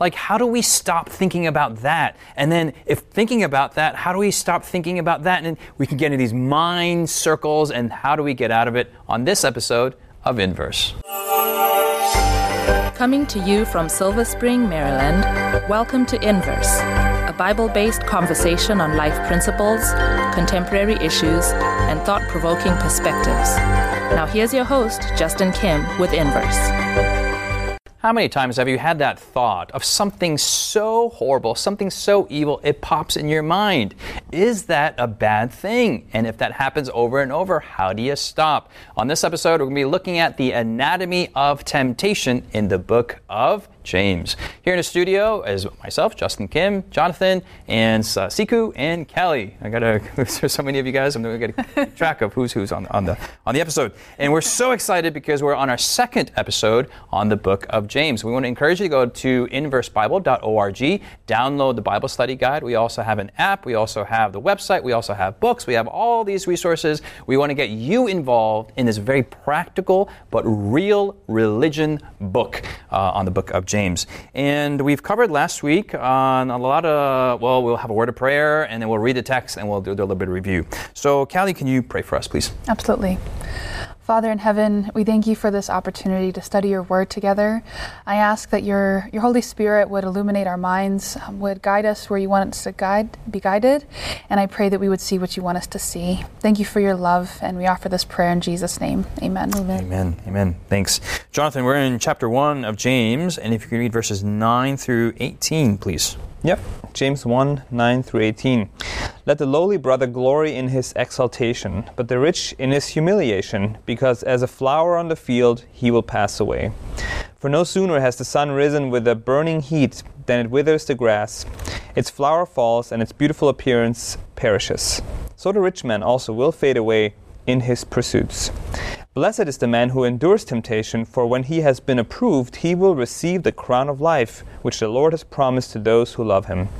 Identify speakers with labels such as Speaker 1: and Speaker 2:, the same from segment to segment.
Speaker 1: like, how do we stop thinking about that? And then, if thinking about that, how do we stop thinking about that? And we can get into these mind circles, and how do we get out of it on this episode of Inverse?
Speaker 2: Coming to you from Silver Spring, Maryland, welcome to Inverse, a Bible based conversation on life principles, contemporary issues, and thought provoking perspectives. Now, here's your host, Justin Kim, with Inverse.
Speaker 1: How many times have you had that thought of something so horrible, something so evil, it pops in your mind? Is that a bad thing? And if that happens over and over, how do you stop? On this episode, we're going to be looking at the anatomy of temptation in the book of James. Here in the studio is myself, Justin Kim, Jonathan, and uh, Sikhu and Callie. I gotta. There's so many of you guys. I'm gonna get track of who's who's on, on the on the episode, and we're so excited because we're on our second episode on the Book of James. We want to encourage you to go to inversebible.org, download the Bible study guide. We also have an app. We also have the website. We also have books. We have all these resources. We want to get you involved in this very practical but real religion book uh, on the Book of James. James. And we've covered last week on a lot of, well, we'll have a word of prayer and then we'll read the text and we'll do a little bit of review. So, Callie, can you pray for us, please?
Speaker 3: Absolutely. Father in heaven, we thank you for this opportunity to study your word together. I ask that your, your Holy Spirit would illuminate our minds, um, would guide us where you want us to guide, be guided, and I pray that we would see what you want us to see. Thank you for your love, and we offer this prayer in Jesus' name. Amen.
Speaker 1: Amen. Amen. Amen. Thanks. Jonathan, we're in chapter 1 of James, and if you could read verses 9 through 18, please.
Speaker 4: Yep. James 1 9 through 18. Let the lowly brother glory in his exaltation, but the rich in his humiliation, because as a flower on the field he will pass away. For no sooner has the sun risen with a burning heat than it withers the grass, its flower falls, and its beautiful appearance perishes. So the rich man also will fade away in his pursuits. Blessed is the man who endures temptation, for when he has been approved, he will receive the crown of life, which the Lord has promised to those who love him.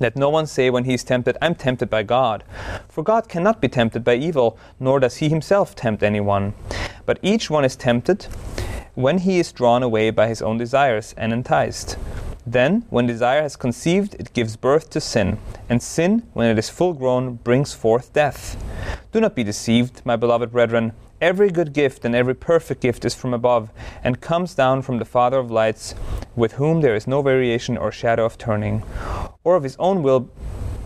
Speaker 4: Let no one say when he is tempted, I'm tempted by God. For God cannot be tempted by evil, nor does he himself tempt anyone. But each one is tempted when he is drawn away by his own desires and enticed. Then, when desire has conceived, it gives birth to sin, and sin, when it is full grown, brings forth death. Do not be deceived, my beloved brethren. Every good gift and every perfect gift is from above, and comes down from the Father of lights, with whom there is no variation or shadow of turning. Or of his own will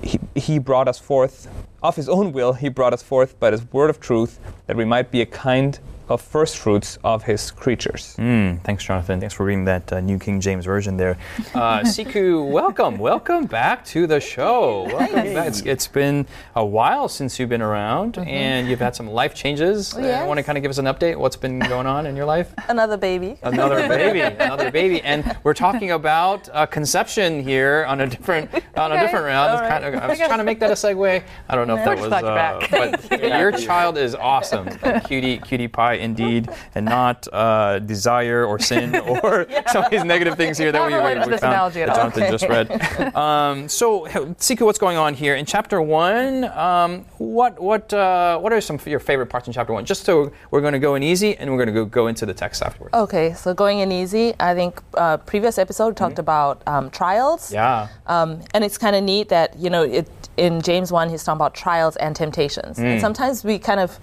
Speaker 4: he, he brought us forth, of his own will he brought us forth by his word of truth, that we might be a kind of first fruits of his creatures.
Speaker 1: Mm, thanks, Jonathan. Thanks for reading that uh, New King James Version there. Uh, Sikhu, welcome. Welcome back to the show. Welcome back. It's, it's been a while since you've been around, mm-hmm. and you've had some life changes.
Speaker 5: Oh, yes.
Speaker 1: Uh, want to kind of give us an update? What's been going on in your life?
Speaker 5: Another baby.
Speaker 1: Another baby. Another baby. And we're talking about uh, conception here on a different on okay. a different round. Right. Kind of, I was trying to make that a segue. I don't know if that was. Uh, but your child is awesome. Cutie, cutie pie indeed, and not uh, desire or sin or yeah. some of these negative things here that we, we, we found that Jonathan okay. just read. Um, so, Sikhu, what's going on here in chapter one? Um, what what uh, what are some of your favorite parts in chapter one? Just so we're going to go in easy, and we're going to go go into the text afterwards.
Speaker 5: Okay, so going in easy, I think uh, previous episode talked mm-hmm. about um, trials.
Speaker 1: Yeah.
Speaker 5: Um, and it's kind of neat that you know it in James one he's talking about trials and temptations, mm. and sometimes we kind of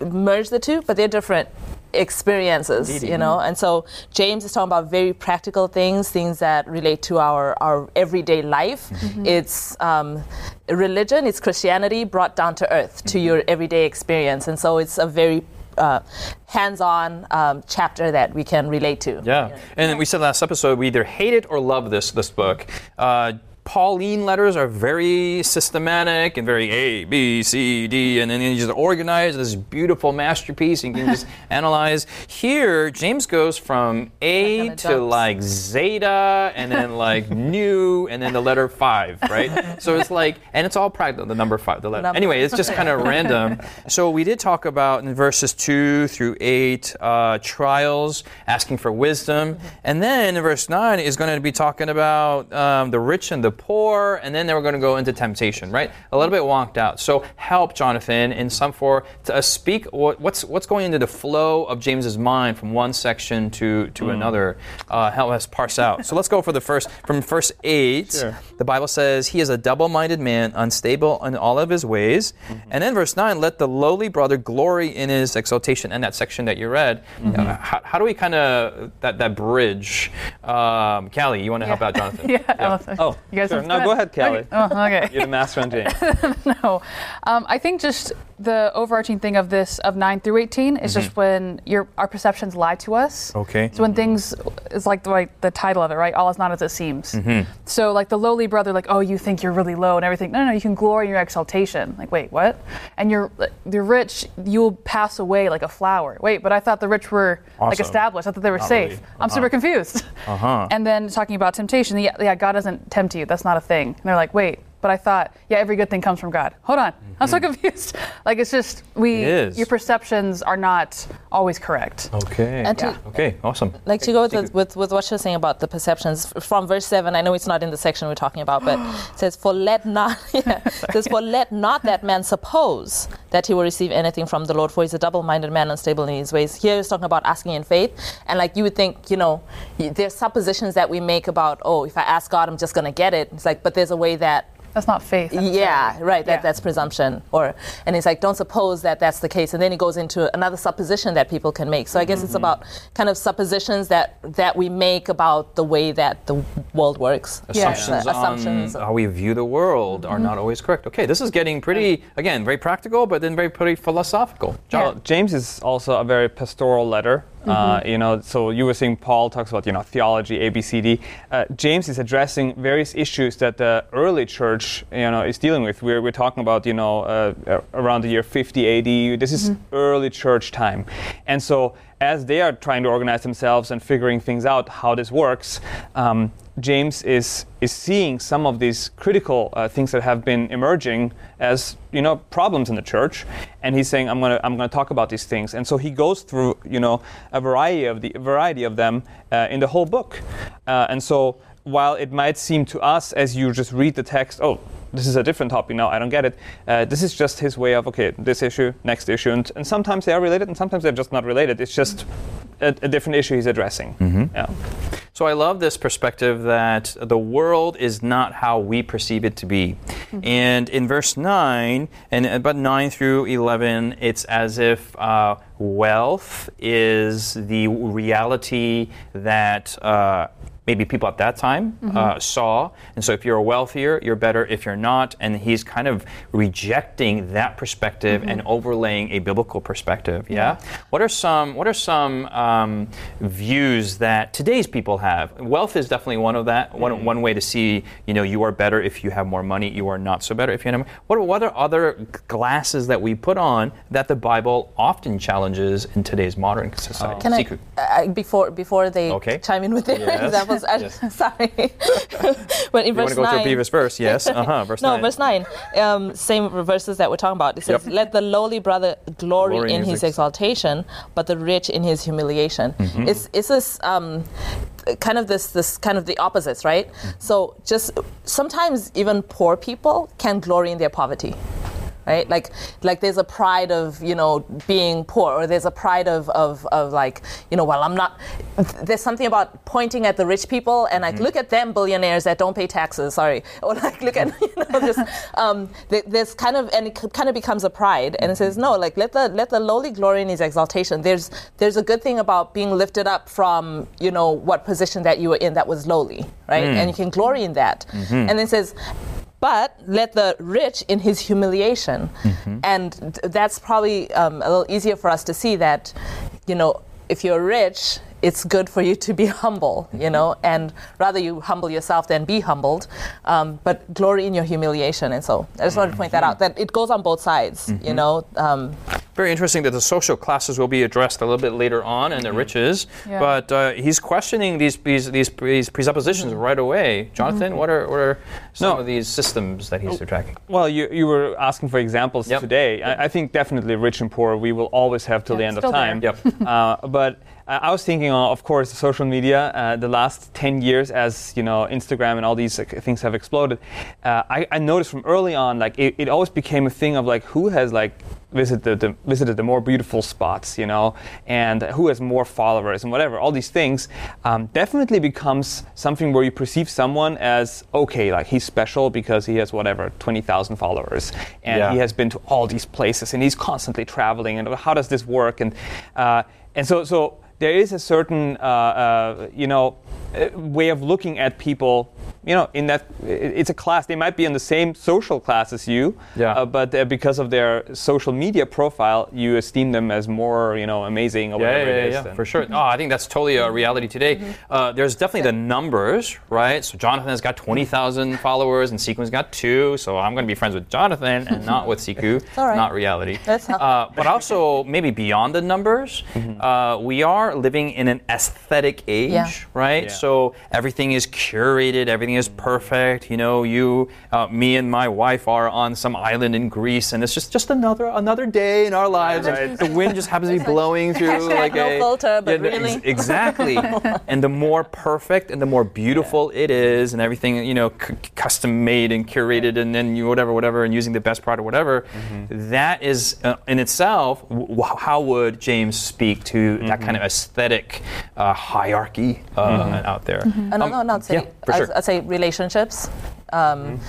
Speaker 5: merge the two, but they're different experiences, Indeed. you know. And so James is talking about very practical things, things that relate to our, our everyday life. Mm-hmm. It's um, religion, it's Christianity brought down to earth, to mm-hmm. your everyday experience. And so it's a very uh, hands-on um, chapter that we can relate to.
Speaker 1: Yeah, and we said last episode we either hate it or love this this book. Uh, Pauline letters are very systematic and very A, B, C, D, and then you just organize this beautiful masterpiece and you can just analyze. Here, James goes from A to like zeta and then like nu and then the letter five, right? so it's like, and it's all practical, the number five, the letter. Number. Anyway, it's just kind of random. So we did talk about in verses two through eight, uh, trials, asking for wisdom. And then in verse nine is going to be talking about um, the rich and the poor, and then they were going to go into temptation, right? A little bit wonked out. So help Jonathan in some form to uh, speak what, what's what's going into the flow of James's mind from one section to to another. Uh, help us parse out. So let's go for the first from verse eight.
Speaker 4: Sure.
Speaker 1: The Bible says he is a double-minded man, unstable in all of his ways. And then verse nine, let the lowly brother glory in his exaltation. And that section that you read, uh, how, how do we kind of that that bridge? Um, Callie, you want to help out Jonathan?
Speaker 3: yeah. I'll-
Speaker 4: Oh,
Speaker 3: you guys
Speaker 4: No, go ahead, Callie.
Speaker 3: Okay. Oh, okay.
Speaker 4: You're the master on James.
Speaker 3: no. Um, I think just the overarching thing of this of nine through eighteen is just mm-hmm. when your our perceptions lie to us.
Speaker 1: Okay.
Speaker 3: So when things is like the, like the title of it, right? All is not as it seems. Mm-hmm. So like the lowly brother, like oh you think you're really low and everything. No, no, you can glory in your exaltation. Like wait, what? And you're the rich, you'll pass away like a flower. Wait, but I thought the rich were like established. I thought they were safe.
Speaker 1: really.
Speaker 3: I'm super uh-huh. confused.
Speaker 1: Uh-huh.
Speaker 3: And then talking about temptation, yeah, yeah, God doesn't tempt you. That's not a thing. And they're like, wait, but I thought, yeah, every good thing comes from God. Hold on, I'm so mm-hmm. confused. Like it's just we,
Speaker 1: It is.
Speaker 3: your perceptions are not always correct.
Speaker 1: Okay.
Speaker 5: And to-
Speaker 1: Okay. Awesome.
Speaker 5: like to go with, the, with with what you're saying about the perceptions from verse seven. I know it's not in the section we're talking about, but it says, "For let not," yeah, says, "For let not that man suppose that he will receive anything from the Lord, for he's a double-minded man, unstable in his ways." Here he's talking about asking in faith, and like you would think, you know, there's suppositions that we make about, oh, if I ask God, I'm just going to get it. It's like, but there's a way that
Speaker 3: That's not faith. necessarily.
Speaker 5: yeah, right. That,
Speaker 3: Yeah.
Speaker 5: That's presumption. Or and it's like, don't suppose that that's the case. And then he goes into another supposition that people can make. So I guess it's
Speaker 1: Mm-hmm.
Speaker 5: about kind of suppositions that that we make about the way that the world works.
Speaker 1: Assumptions,
Speaker 5: Uh, assumptions.
Speaker 1: on how we view the world are not always correct. Okay, this is getting pretty, again, very practical, but then very pretty philosophical. John,
Speaker 4: James is also a very pastoral letter. Uh, you know, so you were saying Paul talks about you know theology, A, B, C, D. Uh, James is addressing various issues that the early church you know is dealing with. We're, we're talking about you know uh, uh, around the year 50 A.D. This is early church time, and so as they are trying to organize themselves and figuring things out how this works. Um, James is is seeing some of these critical uh, things that have been emerging as you know problems in the church, and he's saying I'm gonna I'm gonna talk about these things, and so he goes through you know a variety of the variety of them uh, in the whole book, uh, and so while it might seem to us as you just read the text, oh. This is a different topic now. I don't get it. Uh, this is just his way of okay, this issue, next issue, and, and sometimes they are related, and sometimes they're just not related. It's just a, a different issue he's addressing. Yeah.
Speaker 1: So I love this perspective that the world is not how we perceive it to be. And in verse 9, and about 9 through 11, it's as if uh, wealth is the reality that. Uh, Maybe people at that time uh, saw. And so if you're wealthier, you're better. If you're not, and he's kind of rejecting that perspective and overlaying a biblical perspective. Yeah? What are some What are some um, views that today's people have? Wealth is definitely one of that. One, one way to see, you know, you are better if you have more money. You are not so better if you have. What what are other glasses that we put on that the Bible often challenges in today's modern society?
Speaker 5: Can I, uh, before before they
Speaker 1: Okay.
Speaker 5: chime in with their
Speaker 1: Yes.
Speaker 5: I,
Speaker 1: Yes.
Speaker 5: Sorry, but in
Speaker 1: You want to go to
Speaker 5: nine,
Speaker 1: previous verse? Yes. Uh huh. Verse
Speaker 5: no,
Speaker 1: nine.
Speaker 5: verse 9. Um, same verses that we're talking about. It says,
Speaker 1: Yep.
Speaker 5: Let the lowly brother glory,
Speaker 1: Glory
Speaker 5: in his exaltation, but the rich in his humiliation.
Speaker 1: Mm-hmm.
Speaker 5: It's, it's this um, kind of this, this kind of the opposites, right?
Speaker 1: Mm-hmm.
Speaker 5: So just sometimes even poor people can glory in their poverty. Right, like, like there's a pride of you know being poor, or there's a pride of, of, of like you know, well, I'm not. There's something about pointing at the rich people and like mm-hmm. look at them billionaires that don't pay taxes. Sorry, or like look at you know this. Um, there's kind of and it kind of becomes a pride, and it says mm-hmm. no, like let the let the lowly glory in his exaltation. There's there's a good thing about being lifted up from you know what position that you were in that was lowly, right, mm. and you can glory in that. Mm-hmm. And then it says but let the rich in his humiliation. And that's probably um, a little easier for us to see that, you know, if you're rich, it's good for you to be humble, you know, and rather you humble yourself than be humbled, um, but glory in your humiliation. And so I just wanted to point that out that it goes on both sides, you know. Um,
Speaker 1: Very interesting that the social classes will be addressed a little bit later on and the riches,
Speaker 3: Yeah.
Speaker 1: but uh, he's questioning these these, these, these presuppositions right away. Jonathan, what are what are some
Speaker 4: No.
Speaker 1: of these systems that he's attacking?
Speaker 4: Well, you, you were asking for examples
Speaker 1: Yep.
Speaker 4: today. I, I think definitely rich and poor we will always have till the end of
Speaker 3: still there.
Speaker 4: time.
Speaker 1: Yep.
Speaker 4: uh, but uh, I was thinking, uh, of course, social media. Uh, the last ten years, as you know, Instagram and all these things have exploded. Uh, I, I noticed from early on, like it, it always became a thing of like who has like visited the, visited the more beautiful spots, you know, and who has more followers and whatever. All these things um, definitely becomes something where you perceive someone as okay, like he's special because he has whatever twenty thousand followers, and
Speaker 1: Yeah.
Speaker 4: he has been to all these places, and he's constantly traveling. And how does this work? And uh, and so so there is a certain uh, uh, you know uh, way of looking at people. You know, in that it's a class. They might be in the same social class as you,
Speaker 1: Yeah.
Speaker 4: uh, but uh, because of their social media profile, you esteem them as more, you know, amazing or
Speaker 1: Yeah,
Speaker 4: whatever
Speaker 1: yeah,
Speaker 4: it is.
Speaker 1: yeah, yeah, for sure. Oh, I think that's totally a reality today. Uh, there's definitely the numbers, right? So Jonathan has got 20,000 followers and Sikhu's got two, so I'm going to be friends with Jonathan and not with Sikhu.
Speaker 5: all right.
Speaker 1: Not reality.
Speaker 5: That's not-
Speaker 1: uh, but also, maybe beyond the numbers, uh, we are living in an aesthetic age,
Speaker 5: Yeah.
Speaker 1: right?
Speaker 4: Yeah.
Speaker 1: So everything is curated, everything is perfect. You know, you, uh, me and my wife are on some island in Greece, and it's just, just another another day in our lives. and
Speaker 4: Right.
Speaker 1: The wind just happens to be blowing through like
Speaker 5: no
Speaker 1: a
Speaker 5: filter, but
Speaker 1: Yeah, ex- exactly. and the more perfect and the more beautiful it is, and everything you know, c- custom made and curated, and then you whatever, whatever, and using the best product, whatever. that is uh, in itself. W- how would James speak to that kind of aesthetic uh, hierarchy uh, out there?
Speaker 5: And
Speaker 1: Um,
Speaker 5: I'll not say,
Speaker 1: yeah, for
Speaker 5: I'd,
Speaker 1: sure.
Speaker 5: I'd say relationships. Um,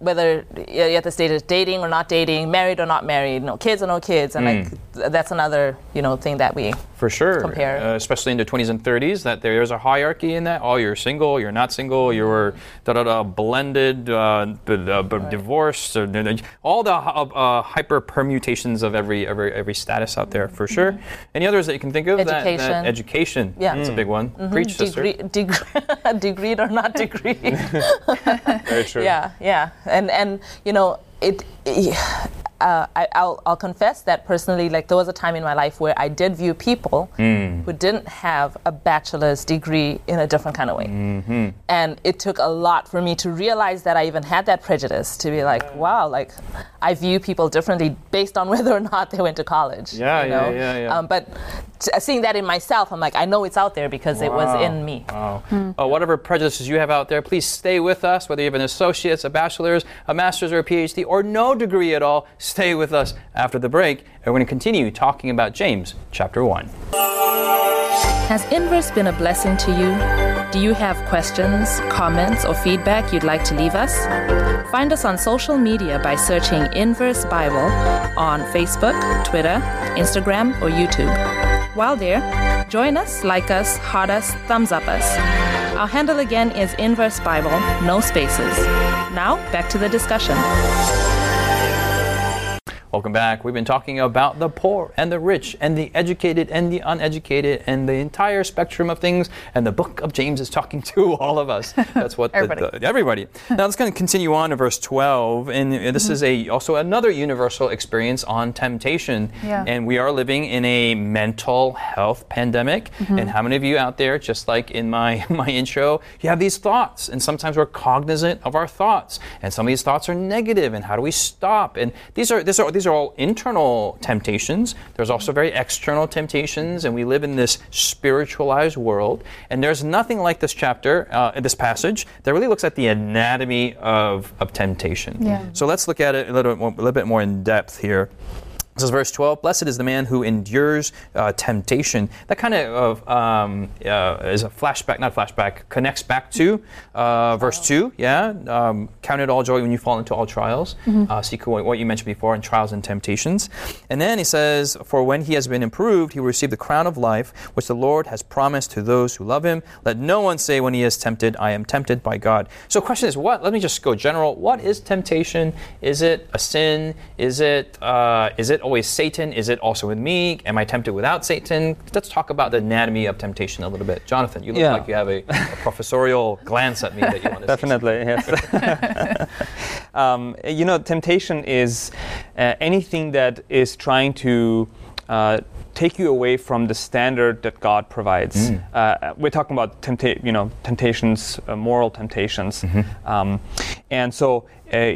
Speaker 5: Whether you're at the stage of dating or not dating, married or not married, no kids or no kids, and like th- that's another you know thing that we
Speaker 1: For sure.
Speaker 5: compare.
Speaker 1: Uh, especially in the 20s and 30s, that there's a hierarchy in that. Oh, you're single, you're not single, you're da da da blended, uh, b- uh, b- divorced, or, da- da- all the uh, uh, hyper permutations of every, every every status out there, for sure. Any others that you can think of? That- that
Speaker 5: Education.
Speaker 1: education.
Speaker 5: Yeah.
Speaker 1: That's a big one. Preach, sister.
Speaker 5: degree, degree, degreed or not degreed.
Speaker 4: Very true.
Speaker 5: Yeah, yeah, and and you know it. Uh, I, I'll, I'll confess that personally, like there was a time in my life where I did view people who didn't have a bachelor's degree in a different kind of way, and it took a lot for me to realize that I even had that prejudice. To be like, wow, like I view people differently based on whether or not they went to college.
Speaker 1: Yeah,
Speaker 5: you
Speaker 1: yeah,
Speaker 5: know?
Speaker 1: yeah, yeah.
Speaker 5: Um, but t- seeing that in myself, I'm like, I know it's out there because it was in me.
Speaker 1: Wow. Uh, whatever prejudices you have out there, please stay with us. Whether you have an associate's, a bachelor's, a master's, or a PhD, or no degree at all, stay with us after the break. And we're going to continue talking about James chapter 1.
Speaker 2: Has Inverse been a blessing to you? Do you have questions, comments, or feedback you'd like to leave us? Find us on social media by searching Inverse Bible on Facebook, Twitter, Instagram, or YouTube. While there, join us, like us, heart us, thumbs up us. Our handle again is Inverse Bible, no spaces. Now, back to the discussion.
Speaker 1: Welcome back. We've been talking about the poor and the rich and the educated and the uneducated and the entire spectrum of things. And the book of James is talking to all of us. That's what the-
Speaker 3: Everybody.
Speaker 1: the- everybody. Now let's kind of continue on to verse 12. And this is a also another universal experience on temptation.
Speaker 3: Yeah.
Speaker 1: And we are living in a mental health pandemic. Mhm. And how many of you out there, just like in my, my intro, you have these thoughts. And sometimes we're cognizant of our thoughts. And some of these thoughts are negative. And how do we stop? And these are these are these are all internal temptations. There's also very external temptations, and we live in this spiritualized world. And there's nothing like this chapter, uh, this passage, that really looks at the anatomy of, of temptation.
Speaker 3: Yeah.
Speaker 1: So let's look at it a little a little bit more in depth here. This is verse 12. Blessed is the man who endures uh, temptation. That kind of um, uh, is a flashback, not flashback, connects back to uh, verse 2. Yeah. Um, Count it all joy when you fall into all trials. Uh, seek what what you mentioned before in trials and temptations. And then he says, For when he has been improved, he will receive the crown of life, which the Lord has promised to those who love him. Let no one say when he is tempted, I am tempted by God. So, question is, what? Let me just go general. What is temptation? Is it a sin? Is it uh, is it always Satan? Is it also with me? Am I tempted without Satan? Let's talk about the anatomy of temptation a little bit. Jonathan, you look
Speaker 4: Yeah.
Speaker 1: like you have a, a professorial glance at me that you want to
Speaker 4: Definitely, yes. um, you know, temptation is uh, anything that is trying to uh, take you away from the standard that God provides. Uh, we're talking about tempta- you know, temptations, uh, moral temptations. Um, and so uh,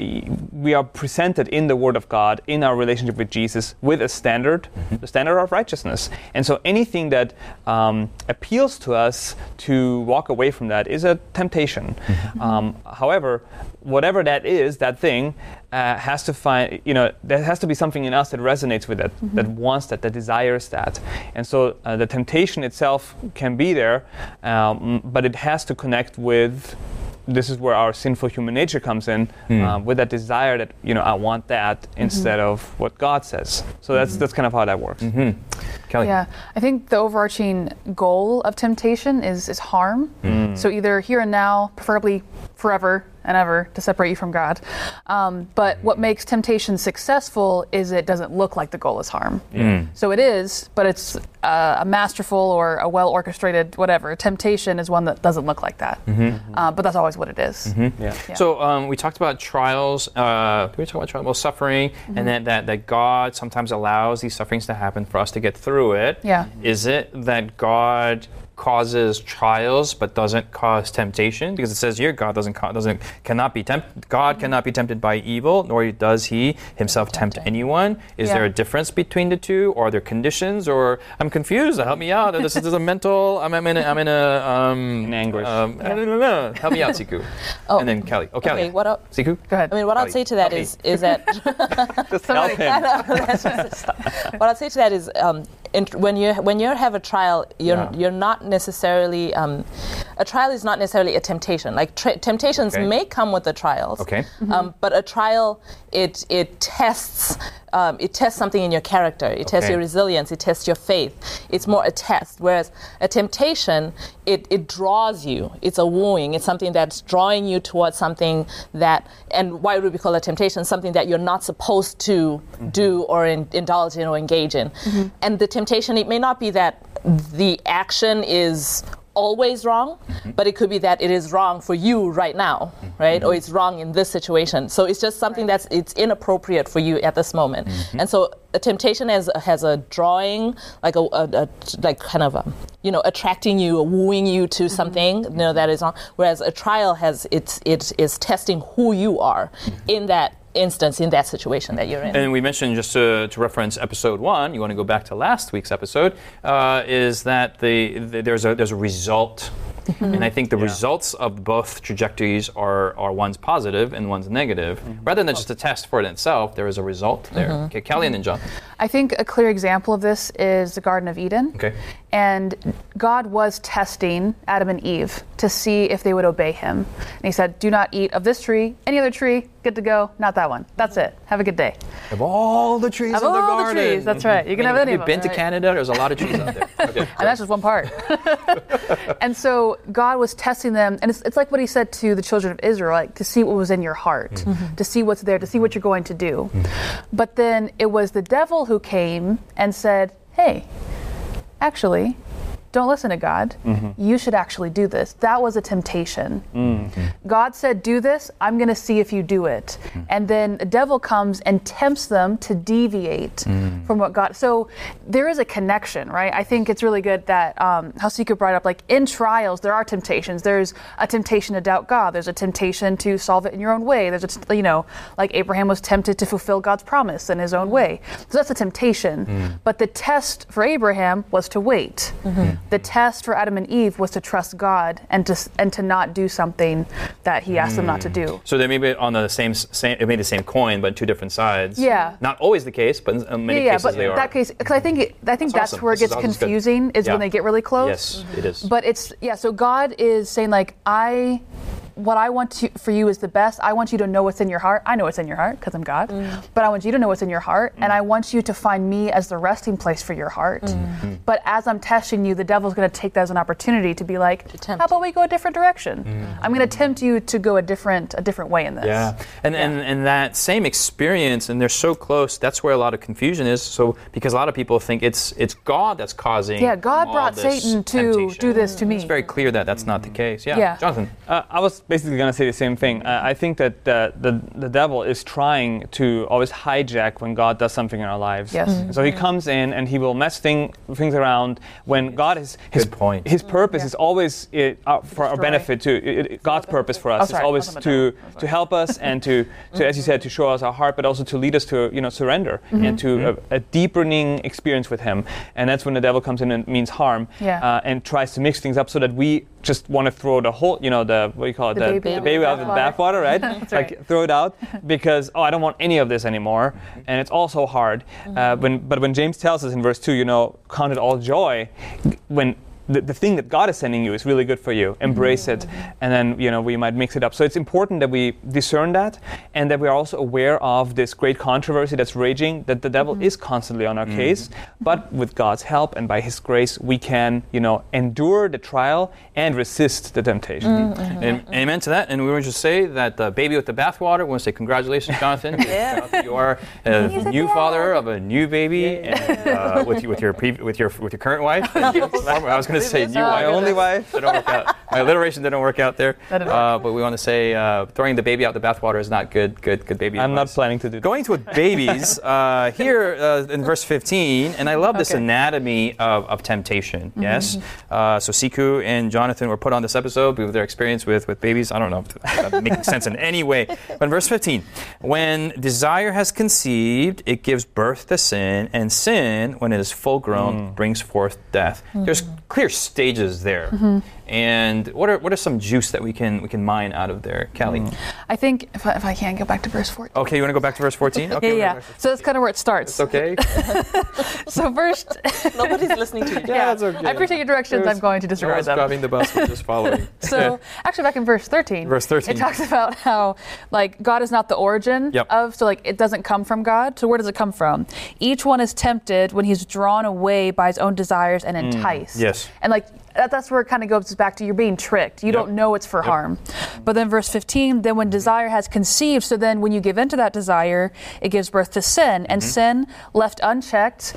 Speaker 4: we are presented in the Word of God, in our relationship with Jesus, with a standard, the standard of righteousness. And so anything that um, appeals to us to walk away from that is a temptation. Um, however, whatever that is, that thing, uh, has to find, you know, there has to be something in us that resonates with it, that wants that, that desires that. And so uh, the temptation itself can be there, um, but it has to connect with this is where our sinful human nature comes in um, with that desire that you know I want that mm-hmm. instead of what God says. So that's mm-hmm. that's kind of how that works.
Speaker 1: Mm-hmm. Callie.
Speaker 3: Yeah, I think the overarching goal of temptation is is harm. Hmm. So either here and now, preferably forever and ever, to separate you from God. Um, but what makes temptation successful is it doesn't look like the goal is harm. So it is, but it's uh, a masterful or a well orchestrated whatever. Temptation is one that doesn't look like that. Uh, but that's always what it is.
Speaker 4: Yeah.
Speaker 3: Yeah.
Speaker 1: So um, we talked about trials. Uh, did we talk about trials? Well, suffering,
Speaker 3: Mm-hmm.
Speaker 1: and that, that that God sometimes allows these sufferings to happen for us to get through it.
Speaker 3: Yeah.
Speaker 1: Is it that God causes trials but doesn't cause temptation? Because it says here, God doesn't doesn't cannot be tempted. God cannot be tempted by evil, nor does He Himself tempt anyone. Is
Speaker 3: Yeah.
Speaker 1: there a difference between the two? Or are there conditions? Or I'm confused. Help me out. This is, a mental. I'm, I'm in. A, I'm in a. Um,
Speaker 4: In anguish.
Speaker 1: Um, I don't know. Help me out, Sikhu.
Speaker 5: Oh.
Speaker 1: And then Callie. Oh, Callie.
Speaker 5: Okay, what I,
Speaker 1: Sikhu?
Speaker 3: Go ahead.
Speaker 5: I mean, what I'd
Speaker 1: Callie,
Speaker 5: say to that is is that
Speaker 4: Just help him.
Speaker 5: what I'd say to that is um, in, when you when you have a trial, you're
Speaker 1: Yeah.
Speaker 5: you're not necessarily um, a trial is not necessarily a temptation. Like tra- temptations
Speaker 1: Okay.
Speaker 5: may come with the trials,
Speaker 1: Okay.
Speaker 5: um, but a trial it it tests. Um, it tests something in your character. It tests your resilience. It tests your faith. It's more a test. Whereas a temptation, it, it draws you. It's a wooing. It's something that's drawing you towards something that, and why would we call it temptation? Something that you're not supposed to do or in, indulge in or engage in. And the temptation, it may not be that the action is always wrong, mm-hmm. but it could be that it is wrong for you right now, mm-hmm. right? Or mm-hmm. it's wrong in this situation. So it's just something that's it's inappropriate for you at this moment. And so a temptation has has a drawing, like a, a, a like kind of a, you know attracting you, or wooing you to something, you know that is wrong. Whereas a trial has it's it is testing who you are in that instance, in that situation that you're in.
Speaker 1: And we mentioned just to, to reference episode one. You want to go back to last week's episode. Uh, is that the, the there's a there's a result, mm-hmm. and I think the results of both trajectories are are one's positive and one's negative. Mm-hmm. Rather than just a test for it itself, there is a result there. Mm-hmm. Okay, Callie and then John.
Speaker 3: I think a clear example of this is the Garden of Eden.
Speaker 1: Okay.
Speaker 3: And God was testing Adam and Eve to see if they would obey him. And he said, Do not eat of this tree, any other tree, good to go, not that one. That's it. Have a good day.
Speaker 1: Of all the trees
Speaker 3: Of
Speaker 1: in the
Speaker 3: all the
Speaker 1: garden,
Speaker 3: trees, that's right. You can have any of
Speaker 1: You've
Speaker 3: of
Speaker 1: been
Speaker 3: them,
Speaker 1: to
Speaker 3: right?
Speaker 1: Canada. There's a lot of trees out there. Okay.
Speaker 3: And that's just one part. and so God was testing them, and it's, it's like what he said to the children of Israel, like to see what was in your heart, mm-hmm. to see what's there, to see what you're going to do. Mm-hmm. But then it was the devil who came and said, Hey, actually, don't listen to God. Mm-hmm. You should actually do this. That was a temptation. Mm-hmm. God said, Do this. I'm going to see if you do it. Mm-hmm. And then the devil comes and tempts them to deviate mm. from what God. So there is a connection, right? I think it's really good that um, how Sikhu brought up, like in trials, there are temptations. There's a temptation to doubt God. There's a temptation to solve it in your own way. There's a, t- you know, like Abraham was tempted to fulfill God's promise in his own way. So that's a temptation. Mm. But the test for Abraham was to wait. The test for Adam and Eve was to trust God and to and to not do something that He asked them not to hmm. do.
Speaker 1: So they may be on the same, same it may be the same coin, but two different sides.
Speaker 3: Yeah.
Speaker 1: Not always the case, but in many
Speaker 3: yeah, yeah,
Speaker 1: cases
Speaker 3: but
Speaker 1: they are.
Speaker 3: that case, because I think it, I think
Speaker 1: That's
Speaker 3: that's,
Speaker 1: awesome.
Speaker 3: where it
Speaker 1: This
Speaker 3: gets
Speaker 1: is good.
Speaker 3: confusing is
Speaker 1: Yeah.
Speaker 3: when they get really close.
Speaker 1: Yes, it is.
Speaker 3: But it's yeah. So God is saying like I, what I want to, for you is the best. I want you to know what's in your heart. I know what's in your heart because I'm God. But I want you to know what's in your heart, and I want you to find me as the resting place for your heart.
Speaker 1: Mm-hmm.
Speaker 3: But as I'm testing you, the devil's going to take that as an opportunity to be like,
Speaker 5: tempt.
Speaker 3: how about we go a different direction? I'm going to tempt you to go a different a different way in this.
Speaker 1: Mm-hmm. Yeah, and, and and that same experience, and they're so close. That's where a lot of confusion is. So because a lot of people think it's it's God that's causing.
Speaker 3: Yeah, God
Speaker 1: all
Speaker 3: to
Speaker 1: this
Speaker 3: Satan to
Speaker 1: temptation.
Speaker 3: do this to me.
Speaker 1: It's very clear that that's not the case. Yeah,
Speaker 3: Yeah.
Speaker 1: Jonathan.
Speaker 4: Uh, I was basically going to say the same thing. Uh, I think that the, the the devil is trying to always hijack when God does something in our lives.
Speaker 3: Yes. Mhm.
Speaker 4: So he comes in and he will mess thing, things around when God is his
Speaker 1: Good point.
Speaker 4: His purpose
Speaker 3: Yeah.
Speaker 4: is always uh, uh, for our benefit. To it, it- God's purpose for us
Speaker 3: Oh,
Speaker 4: is always to to help us and to, to as you said to show us our heart, but also to lead us to you know surrender
Speaker 3: Mm-hmm.
Speaker 4: and to a, a deepening experience with Him. And that's when the devil comes in and means harm
Speaker 3: Yeah.
Speaker 4: uh, and tries to mix things up so that we just want to throw the whole you know the what do you call it
Speaker 3: The baby
Speaker 4: the
Speaker 3: out
Speaker 4: baby out
Speaker 3: the
Speaker 4: the bathwater, right? Like throw it out because oh I don't want any of this anymore, and it's all so hard. Uh, when but when James tells us in verse two, you know, count it all joy when. The, the thing that God is sending you is really good for you. Embrace it, and then you know we might mix it up. So it's important that we discern that, and that we are also aware of this great controversy that's raging. That the devil is constantly on our case, but with God's help and by His grace, we can you know endure the trial and resist the temptation.
Speaker 1: And, amen to that. And we want to just say that the baby with the bathwater, we want to say congratulations, Jonathan.
Speaker 5: Yeah.
Speaker 1: You are a new father of a new baby and, uh, with, with, your pre- with, your, with your current wife. I was going to say new
Speaker 4: My
Speaker 1: wife.
Speaker 4: only wife.
Speaker 1: That don't work out. My alliteration didn't work out there. Uh, but we want to say uh, throwing the baby out the bathwater is not good. Good, good baby.
Speaker 4: I'm not planning to do that.
Speaker 1: Going to babies uh, here uh, in verse 15, and I love this
Speaker 3: Okay. Mm-hmm.
Speaker 1: anatomy of, of temptation. Yes, uh, so Sikhu and Jonathan were put on this episode with their experience with, with babies. I don't know if that's making sense in any way. But in verse 15, when desire has conceived, it gives birth to sin, and sin, when it is full grown, brings forth death. There's clear stages there.
Speaker 3: Mm-hmm.
Speaker 1: And what are what are some juice that we can we can mine out of there, Callie?
Speaker 3: I think if I, if I can go back to verse 14.
Speaker 1: Okay, you want to go back to verse 14? Okay,
Speaker 3: yeah, yeah. So that's kind of where it starts.
Speaker 1: It's okay.
Speaker 3: So first,
Speaker 5: Nobody's listening to you.
Speaker 1: Yeah, that's okay.
Speaker 3: I appreciate your directions. I'm going to disregard
Speaker 1: Nora's
Speaker 3: them.
Speaker 1: driving the bus. We're just following.
Speaker 3: So actually, back in verse 13,
Speaker 1: Verse 13.
Speaker 3: it talks about how like God is not the origin
Speaker 1: Yep.
Speaker 3: of, so like it doesn't come from God. So where does it come from? Each one is tempted when he's drawn away by his own desires and enticed.
Speaker 1: Mm, yes.
Speaker 3: And like that, that's where it kind of goes back to you're being tricked. You don't know it's for harm. But then verse 15, then when desire has conceived, so then when you give into that desire, it gives birth to sin, and
Speaker 1: Mm-hmm.
Speaker 3: sin left unchecked.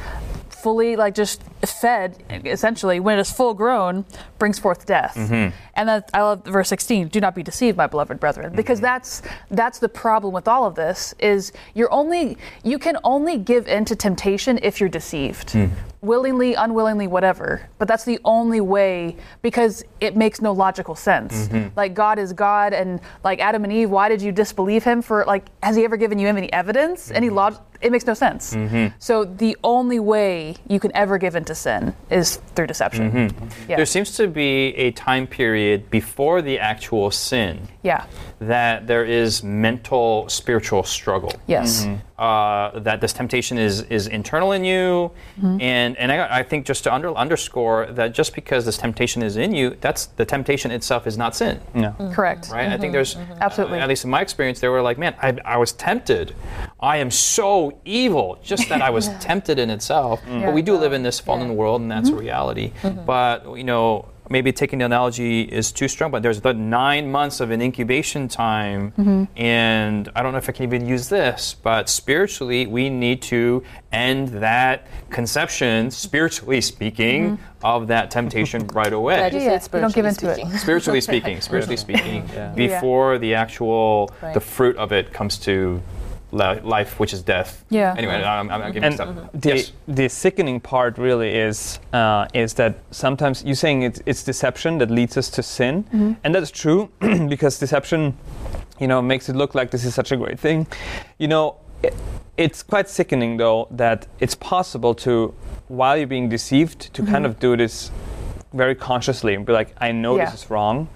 Speaker 3: Fully, like just fed, essentially, when it is full grown, brings forth death.
Speaker 1: Mm-hmm.
Speaker 3: And then I love verse 16. Do not be deceived, my beloved brethren, because
Speaker 1: Mm-hmm.
Speaker 3: that's that's the problem with all of this. Is you're only you can only give in to temptation if you're deceived,
Speaker 1: Hmm.
Speaker 3: willingly, unwillingly, whatever. But that's the only way because it makes no logical sense.
Speaker 1: Mm-hmm.
Speaker 3: Like God is God, and like Adam and Eve, why did you disbelieve Him for like? Has He ever given you any evidence, any
Speaker 1: Mm-hmm.
Speaker 3: log? It makes no sense. So the only way you can ever give into sin is through deception.
Speaker 1: Mm-hmm. There seems to be a time period before the actual sin
Speaker 3: yeah.
Speaker 1: that there is mental, spiritual struggle.
Speaker 3: Yes.
Speaker 1: Uh, that this temptation is is internal in you,
Speaker 3: Mm-hmm.
Speaker 1: and and I, I think just to under, underscore that just because this temptation is in you, that's the temptation itself is not sin.
Speaker 4: No.
Speaker 3: Correct.
Speaker 1: right? I think there's
Speaker 3: Absolutely.
Speaker 1: uh, at least in my experience, they were like, man, I, I was tempted. I am so evil. Just that I was tempted in itself. But we do live in this fallen world, and that's a reality. But you know. Maybe taking the analogy is too strong, but there's the nine months of an incubation time, mm-hmm. and I don't know if I can even use this, but spiritually, we need to end that conception, spiritually speaking, mm-hmm. of that temptation right away.
Speaker 5: Glad
Speaker 3: Yeah,
Speaker 5: said
Speaker 3: don't give
Speaker 5: spiritually
Speaker 3: into it.
Speaker 1: spiritually speaking, spiritually speaking, before the actual
Speaker 5: Right.
Speaker 1: the fruit of it comes to li- life, which is death.
Speaker 3: Yeah.
Speaker 1: Anyway, mm-hmm. I'm, I'm giving
Speaker 4: And
Speaker 1: stuff.
Speaker 4: the,
Speaker 1: Yes.
Speaker 4: the sickening part really is uh, is that sometimes you're saying it's, it's deception that leads us to sin, mm-hmm. and that's true because deception, you know, makes it look like this is such a great thing. You know, it, it's quite sickening though that it's possible to, while you're being deceived, to kind mm-hmm. of do this very consciously and be like, I know
Speaker 3: Yeah.
Speaker 4: this is wrong,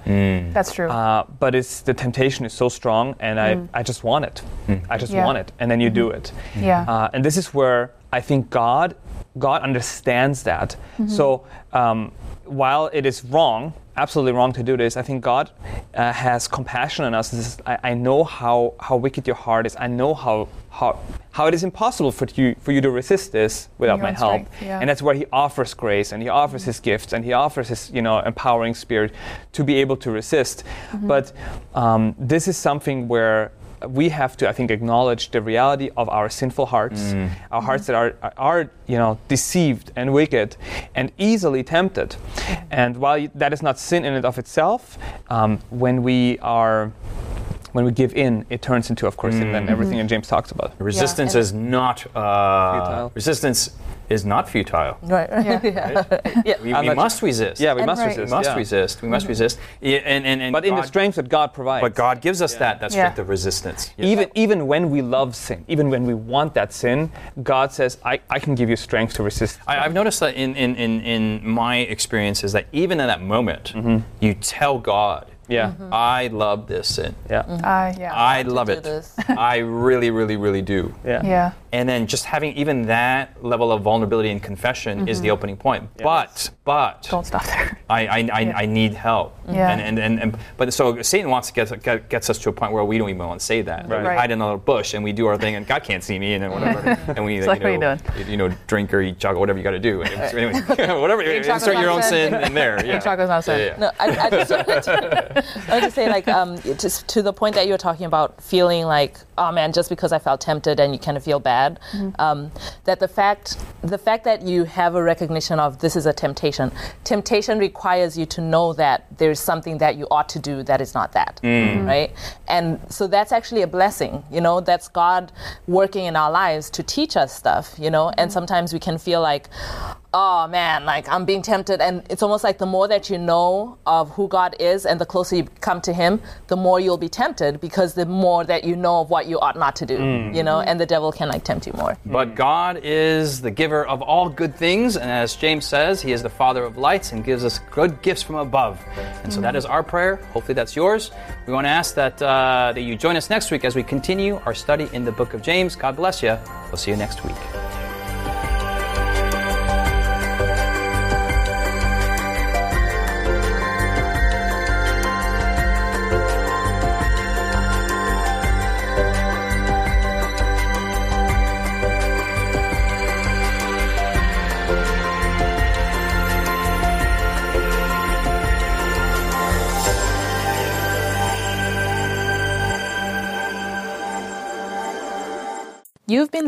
Speaker 3: That's true.
Speaker 4: uh, but it's the temptation is so strong, and I, I just want it. I just
Speaker 3: Yeah.
Speaker 4: want it, and then you do it.
Speaker 3: yeah.
Speaker 4: Uh, and this is where I think God God understands that. So um, while it is wrong, absolutely wrong to do this, I think God uh, has compassion on us. Is, I, I know how, how wicked your heart is. I know how, how how it is impossible for you for you to resist this without my help.
Speaker 3: strength, yeah.
Speaker 4: And that's where He offers grace and He offers His gifts and He offers His you know empowering spirit to be able to resist.
Speaker 3: Mm-hmm.
Speaker 4: But um, this is something where we have to, I think, acknowledge the reality of our sinful hearts, our hearts that are, are, you know, deceived and wicked and easily tempted. And while that is not sin in and of itself, um, when we are when we give in, it turns into, of course, sin, then everything that James talks about.
Speaker 1: Resistance
Speaker 5: and-
Speaker 1: is not uh,
Speaker 4: Futile.
Speaker 1: Resistance is not futile.
Speaker 5: Right. right.
Speaker 3: Yeah.
Speaker 5: yeah.
Speaker 1: We, we must resist.
Speaker 4: Yeah, we
Speaker 3: And
Speaker 4: must
Speaker 3: right.
Speaker 1: we
Speaker 4: resist.
Speaker 1: must
Speaker 4: yeah.
Speaker 1: resist. We must resist. Yeah, and, and, and
Speaker 4: But in the strength that God provides.
Speaker 1: But God gives us that that
Speaker 3: Yeah.
Speaker 1: strength of resistance. Yeah.
Speaker 4: Even, even when we love sin, even when we want that sin, God says, I, I can give you strength to resist.
Speaker 1: I, I've noticed that in, in, in, in my experience is that even in that moment,
Speaker 4: Mm-hmm.
Speaker 1: you tell God,
Speaker 4: Yeah.
Speaker 1: I love this sin.
Speaker 4: Yeah.
Speaker 3: Uh, yeah.
Speaker 1: I
Speaker 5: to
Speaker 1: love it. I really, really, really do.
Speaker 4: Yeah.
Speaker 3: yeah.
Speaker 1: And then just having even that level of vulnerability and confession is the opening point. But, but
Speaker 3: Don't stop there.
Speaker 1: I, I, I, I need help.
Speaker 3: Yeah.
Speaker 1: And, and, and, and but so Satan wants to get, get gets us to a point where we don't even want to say that.
Speaker 4: Right.
Speaker 1: We hide in a little bush and we do our thing, and God can't see me, and then whatever. and we,
Speaker 3: It's like,
Speaker 1: you, know,
Speaker 3: you
Speaker 1: you know, drink or eat chocolate, whatever you got to do. And so anyway, whatever. Insert your own
Speaker 3: sin.
Speaker 1: sin in there. Yeah.
Speaker 3: chocolate's not sin.
Speaker 1: Yeah, yeah.
Speaker 5: No, I, I just wanted to, I wanted to say, like, um, just to the point that you were talking about feeling like, oh man, just because I felt tempted and you kind of feel bad, um, that the fact, the fact that you have a recognition of this is a temptation. Temptation requires you to know that there's something that you ought to do that is not that, right? And so that's actually a blessing, you know. That's God working in our lives to teach us stuff, you know. And sometimes we can feel like, oh man, like I'm being tempted. And it's almost like the more that you know of who God is and the closer you come to Him, the more you'll be tempted because the more that you know of what you ought not to do, mm. you know, and the devil can like tempt you more. Mm.
Speaker 1: But God is the giver of all good things, and as James says, He is the Father of lights and gives us good gifts from above. And so that mm. is our prayer. Hopefully, that's yours. We want to ask that uh, that you join us next week as we continue our study in the Book of James. God bless you. We'll see you next week.